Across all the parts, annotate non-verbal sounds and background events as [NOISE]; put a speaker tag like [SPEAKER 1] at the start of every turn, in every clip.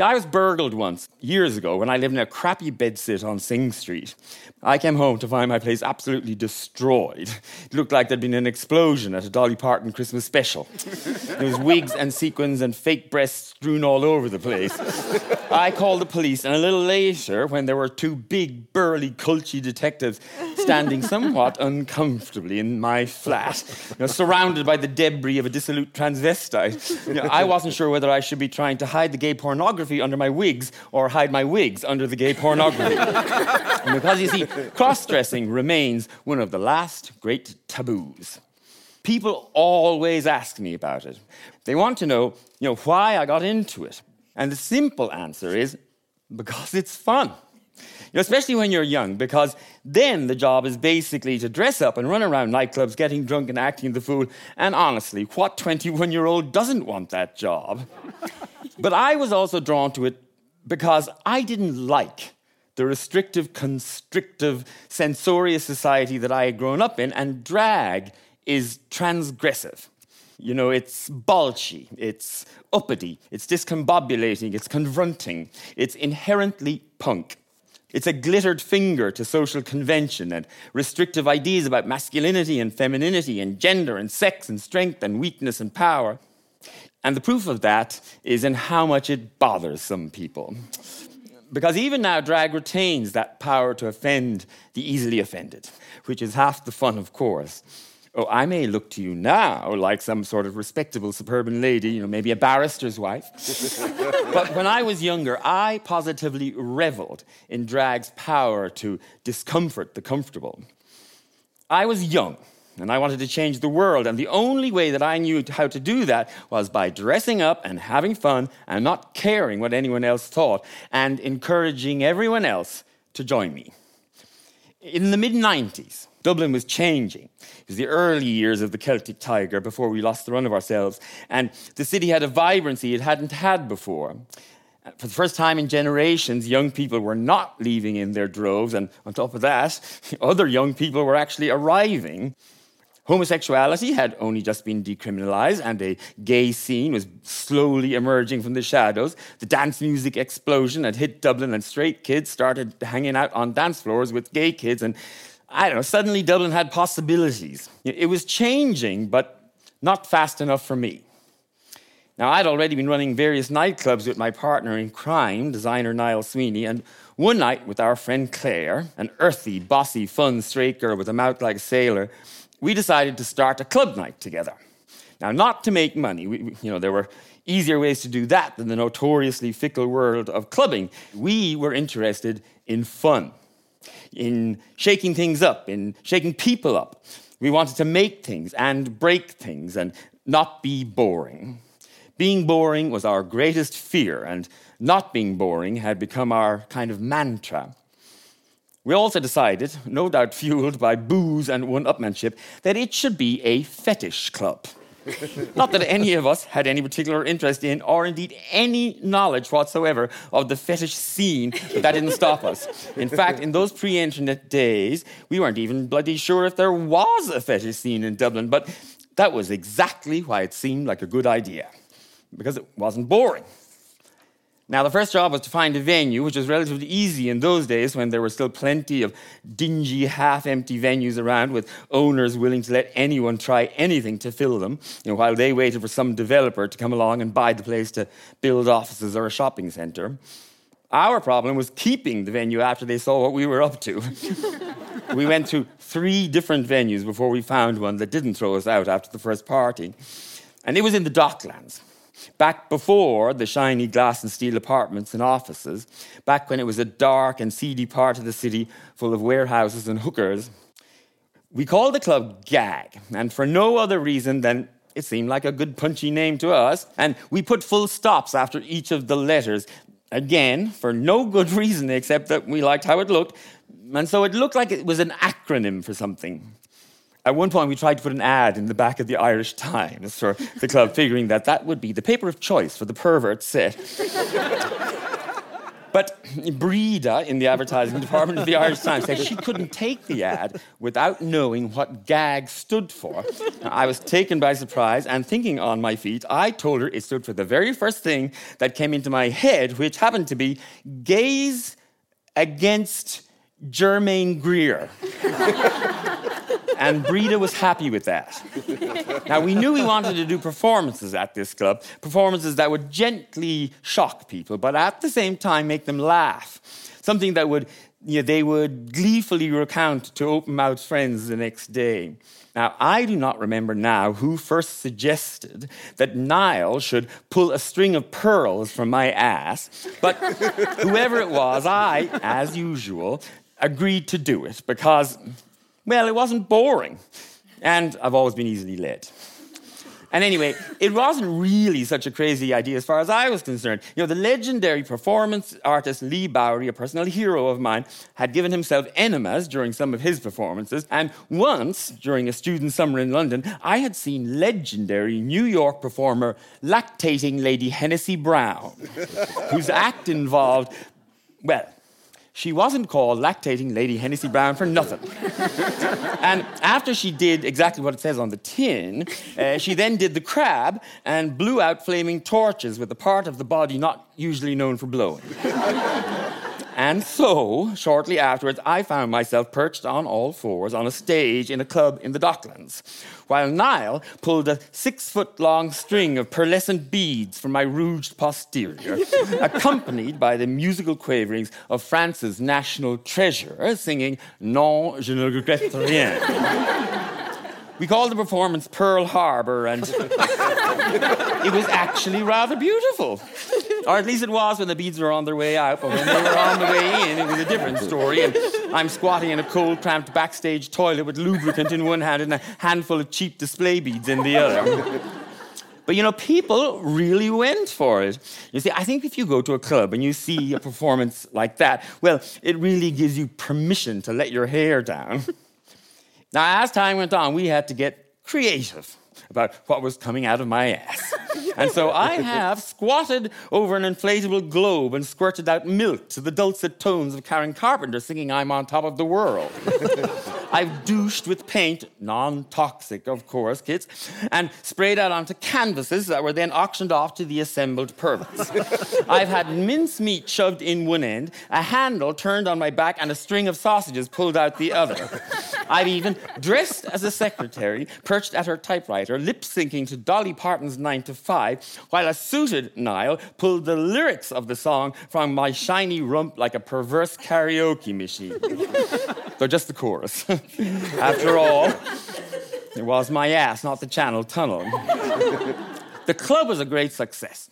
[SPEAKER 1] See, I was burgled once, years ago, when I lived in a crappy bedsit on Synge Street. I came home to find my place absolutely destroyed. It looked like there'd been an explosion at a Dolly Parton Christmas special. there was wigs and sequins and fake breasts strewn all over the place. I called the police, and a little later, when there were two big, burly, culchy detectives standing somewhat uncomfortably in my flat, you know, surrounded by the debris of a dissolute transvestite, you know, I wasn't sure whether I should be trying to hide the gay pornography under my wigs or hide my wigs under the gay pornography. [LAUGHS] because you see, cross dressing remains one of the last great taboos. People always ask me about it. They want to know, you know, why I got into it. And the simple answer is because it's fun. Especially when you're young, because then the job is basically to dress up and run around nightclubs getting drunk and acting the fool. And honestly, what 21 year old doesn't want that job? [LAUGHS] but I was also drawn to it because I didn't like the restrictive, constrictive, censorious society that I had grown up in, and drag is transgressive. You know, it's balchy, it's uppity, it's discombobulating, it's confronting, it's inherently punk. It's a glittered finger to social convention and restrictive ideas about masculinity and femininity and gender and sex and strength and weakness and power. And the proof of that is in how much it bothers some people. Because even now, drag retains that power to offend the easily offended, which is half the fun, of course. Oh, I may look to you now like some sort of respectable suburban lady, you know, maybe a barrister's wife. [LAUGHS] but when I was younger, I positively reveled in drag's power to discomfort the comfortable. I was young and I wanted to change the world, and the only way that I knew how to do that was by dressing up and having fun and not caring what anyone else thought and encouraging everyone else to join me. In the mid 90s, Dublin was changing. It was the early years of the Celtic Tiger before we lost the run of ourselves. And the city had a vibrancy it hadn't had before. For the first time in generations, young people were not leaving in their droves. And on top of that, [LAUGHS] other young people were actually arriving. Homosexuality had only just been decriminalized, and a gay scene was slowly emerging from the shadows. The dance music explosion had hit Dublin, and straight kids started hanging out on dance floors with gay kids. And I don't know, suddenly Dublin had possibilities. It was changing, but not fast enough for me. Now, I'd already been running various nightclubs with my partner in crime, designer Niall Sweeney, and one night with our friend Claire, an earthy, bossy, fun straight girl with a mouth like a sailor, we decided to start a club night together. Now, not to make money, we, you know, there were easier ways to do that than the notoriously fickle world of clubbing. We were interested in fun in shaking things up, in shaking people up. We wanted to make things and break things and not be boring. Being boring was our greatest fear, and not being boring had become our kind of mantra. We also decided, no doubt fueled by booze and one upmanship, that it should be a fetish club. Not that any of us had any particular interest in, or indeed any knowledge whatsoever of the fetish scene, but that didn't stop us. In fact, in those pre internet days, we weren't even bloody sure if there was a fetish scene in Dublin, but that was exactly why it seemed like a good idea, because it wasn't boring. Now, the first job was to find a venue, which was relatively easy in those days when there were still plenty of dingy, half empty venues around with owners willing to let anyone try anything to fill them, you know, while they waited for some developer to come along and buy the place to build offices or a shopping centre. Our problem was keeping the venue after they saw what we were up to. [LAUGHS] we went to three different venues before we found one that didn't throw us out after the first party. And it was in the Docklands back before the shiny glass and steel apartments and offices, back when it was a dark and seedy part of the city full of warehouses and hookers. We called the club Gag, and for no other reason than it seemed like a good punchy name to us, and we put full stops after each of the letters, again, for no good reason except that we liked how it looked, and so it looked like it was an acronym for something. At one point, we tried to put an ad in the back of the Irish Times for the club, [LAUGHS] figuring that that would be the paper of choice for the pervert set. Eh? But Breda in the advertising department of the Irish Times said she couldn't take the ad without knowing what gag stood for. Now, I was taken by surprise and thinking on my feet, I told her it stood for the very first thing that came into my head, which happened to be gays against Germaine Greer. [LAUGHS] and Breda was happy with that. now, we knew we wanted to do performances at this club, performances that would gently shock people, but at the same time make them laugh. Something that would, you know, they would gleefully recount to open mouthed friends the next day. Now, I do not remember now who first suggested that Niall should pull a string of pearls from my ass, but whoever it was, I, as usual, agreed to do it because, well, it wasn't boring. And I've always been easily led. And anyway, it wasn't really such a crazy idea as far as I was concerned. You know, the legendary performance artist Leigh Bowery, a personal hero of mine, had given himself enemas during some of his performances. And once, during a student summer in London, I had seen legendary New York performer lactating Lady Hennessy Brown, whose act involved, well, she wasn't called lactating Lady Hennessy Brown for nothing. [LAUGHS] and after she did exactly what it says on the tin, uh, she then did the crab and blew out flaming torches with the part of the body not usually known for blowing. [LAUGHS] And so, shortly afterwards, I found myself perched on all fours on a stage in a club in the Docklands, while Niall pulled a six foot long string of pearlescent beads from my rouged posterior, [LAUGHS] accompanied by the musical quaverings of France's national treasure, singing Non, je ne regrette rien. We called the performance Pearl Harbor, and [LAUGHS] it was actually rather beautiful. Or at least it was when the beads were on their way out, but when they were on the way in, it was a different story. And I'm squatting in a cold, cramped backstage toilet with lubricant in one hand and a handful of cheap display beads in the other. But you know, people really went for it. You see, I think if you go to a club and you see a performance like that, well, it really gives you permission to let your hair down. Now, as time went on, we had to get creative about what was coming out of my ass. And so I have squatted over an inflatable globe and squirted out milk to the dulcet tones of Karen Carpenter singing I'm on top of the world. [LAUGHS] I've douched with paint, non toxic, of course, kids, and sprayed out onto canvases that were then auctioned off to the assembled perverts. [LAUGHS] I've had mincemeat shoved in one end, a handle turned on my back, and a string of sausages pulled out the other. I've even dressed as a secretary, perched at her typewriter, lip syncing to Dolly Parton's 9 to 5, while a suited Niall pulled the lyrics of the song from my shiny rump like a perverse karaoke machine. [LAUGHS] Though just the chorus. [LAUGHS] After all, it was my ass, not the Channel Tunnel. [LAUGHS] the club was a great success.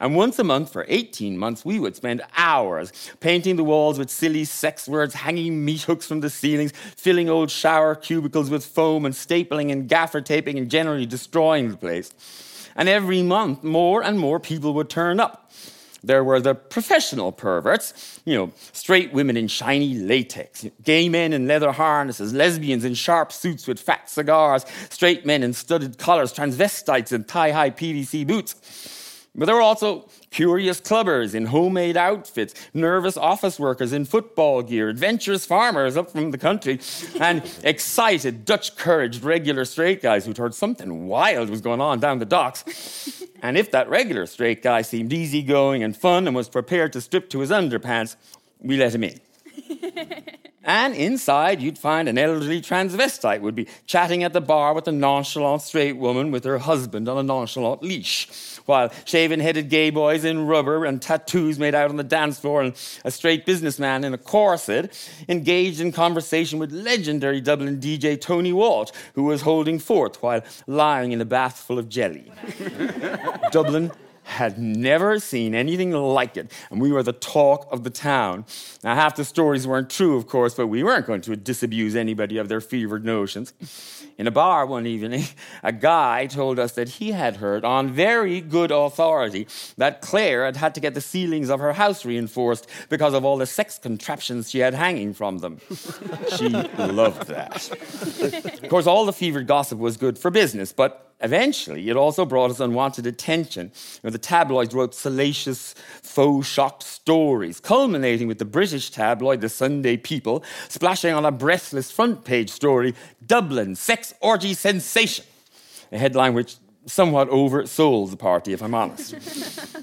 [SPEAKER 1] And once a month for 18 months, we would spend hours painting the walls with silly sex words, hanging meat hooks from the ceilings, filling old shower cubicles with foam, and stapling and gaffer taping and generally destroying the place. And every month, more and more people would turn up. There were the professional perverts, you know, straight women in shiny latex, gay men in leather harnesses, lesbians in sharp suits with fat cigars, straight men in studded collars, transvestites in thigh high PVC boots. But there were also curious clubbers in homemade outfits, nervous office workers in football gear, adventurous farmers up from the country, and excited, Dutch couraged regular straight guys who'd heard something wild was going on down the docks. And if that regular straight guy seemed easygoing and fun and was prepared to strip to his underpants, we let him in. [LAUGHS] and inside, you'd find an elderly transvestite would be chatting at the bar with a nonchalant straight woman with her husband on a nonchalant leash while shaven headed gay boys in rubber and tattoos made out on the dance floor and a straight businessman in a corset engaged in conversation with legendary Dublin DJ Tony Walsh, who was holding forth while lying in a bath full of jelly. [LAUGHS] Dublin had never seen anything like it, and we were the talk of the town. Now, half the stories weren't true, of course, but we weren't going to disabuse anybody of their fevered notions. In a bar one evening, [LAUGHS] a guy told us that he had heard on very good authority that Claire had had to get the ceilings of her house reinforced because of all the sex contraptions she had hanging from them. [LAUGHS] she loved that. Of course, all the fevered gossip was good for business, but eventually, it also brought us unwanted attention. You know, the tabloids wrote salacious, faux shock stories, culminating with the British tabloid, the Sunday People, splashing on a breathless front page story Dublin, sex orgy sensation. A headline which somewhat oversold the party, if I'm honest.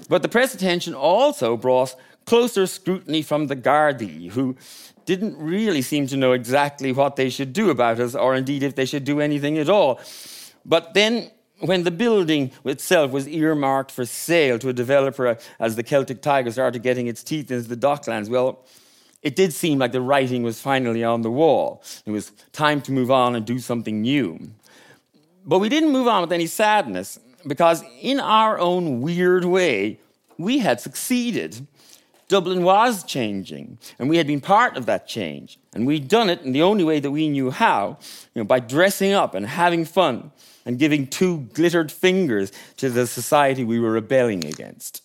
[SPEAKER 1] [LAUGHS] but the press attention also brought closer scrutiny from the Gardaí, who didn't really seem to know exactly what they should do about us, or indeed if they should do anything at all. But then, when the building itself was earmarked for sale to a developer uh, as the Celtic Tiger started getting its teeth into the docklands, well, it did seem like the writing was finally on the wall. It was time to move on and do something new. But we didn't move on with any sadness because, in our own weird way, we had succeeded. Dublin was changing, and we had been part of that change. And we'd done it in the only way that we knew how, you know, by dressing up and having fun and giving two glittered fingers to the society we were rebelling against.